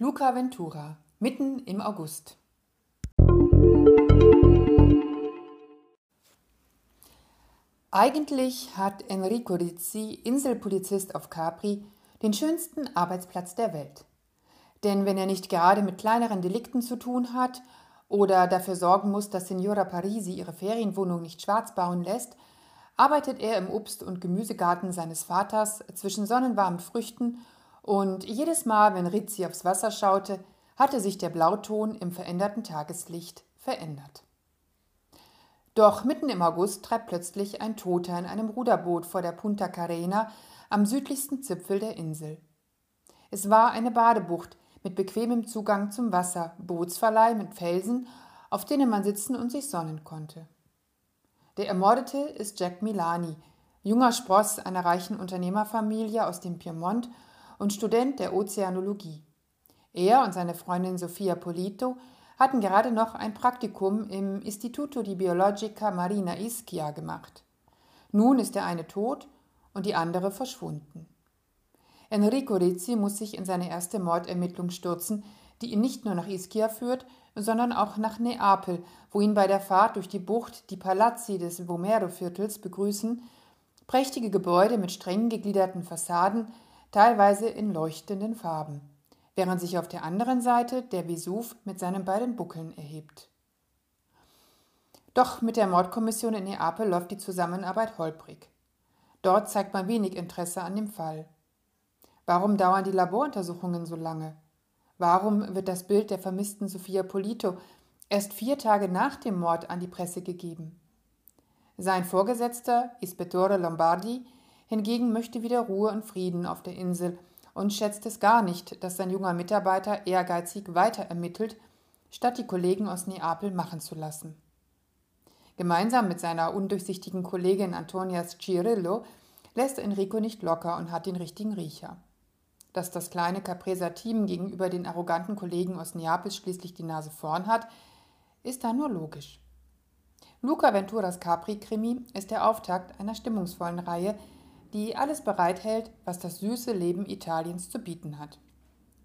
Luca Ventura, mitten im August. Eigentlich hat Enrico Rizzi, Inselpolizist auf Capri, den schönsten Arbeitsplatz der Welt. Denn wenn er nicht gerade mit kleineren Delikten zu tun hat oder dafür sorgen muss, dass Signora Parisi ihre Ferienwohnung nicht schwarz bauen lässt, arbeitet er im Obst- und Gemüsegarten seines Vaters zwischen sonnenwarmen Früchten und jedes Mal, wenn Rizzi aufs Wasser schaute, hatte sich der Blauton im veränderten Tageslicht verändert. Doch mitten im August treibt plötzlich ein Toter in einem Ruderboot vor der Punta Carena am südlichsten Zipfel der Insel. Es war eine Badebucht mit bequemem Zugang zum Wasser, Bootsverleih mit Felsen, auf denen man sitzen und sich sonnen konnte. Der Ermordete ist Jack Milani, junger Spross einer reichen Unternehmerfamilie aus dem Piemont und Student der Ozeanologie. Er und seine Freundin Sofia Polito hatten gerade noch ein Praktikum im Istituto di Biologica Marina Ischia gemacht. Nun ist der eine tot und die andere verschwunden. Enrico Rizzi muss sich in seine erste Mordermittlung stürzen, die ihn nicht nur nach Ischia führt, sondern auch nach Neapel, wo ihn bei der Fahrt durch die Bucht die Palazzi des Vomero-Viertels begrüßen, prächtige Gebäude mit streng gegliederten Fassaden, teilweise in leuchtenden Farben, während sich auf der anderen Seite der Vesuv mit seinen beiden Buckeln erhebt. Doch mit der Mordkommission in Neapel läuft die Zusammenarbeit holprig. Dort zeigt man wenig Interesse an dem Fall. Warum dauern die Laboruntersuchungen so lange? Warum wird das Bild der vermissten Sofia Polito erst vier Tage nach dem Mord an die Presse gegeben? Sein Vorgesetzter, Ispettore Lombardi, Hingegen möchte wieder Ruhe und Frieden auf der Insel und schätzt es gar nicht, dass sein junger Mitarbeiter ehrgeizig weiter ermittelt, statt die Kollegen aus Neapel machen zu lassen. Gemeinsam mit seiner undurchsichtigen Kollegin Antonia Cirillo lässt Enrico nicht locker und hat den richtigen Riecher. Dass das kleine Capresa Team gegenüber den arroganten Kollegen aus Neapel schließlich die Nase vorn hat, ist da nur logisch. Luca Venturas Capri-Krimi ist der Auftakt einer stimmungsvollen Reihe, die alles bereithält, was das süße Leben Italiens zu bieten hat.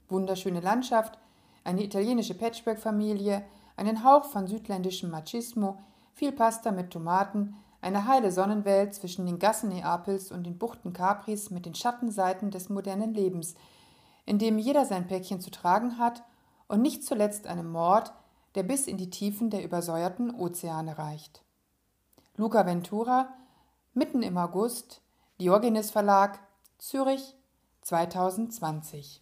Wunderschöne Landschaft, eine italienische Patchwork-Familie, einen Hauch von südländischem Machismo, viel Pasta mit Tomaten, eine heile Sonnenwelt zwischen den Gassen Neapels und den Buchten Capris mit den Schattenseiten des modernen Lebens, in dem jeder sein Päckchen zu tragen hat und nicht zuletzt einem Mord, der bis in die Tiefen der übersäuerten Ozeane reicht. Luca Ventura, mitten im August, Diogenes Verlag, Zürich 2020.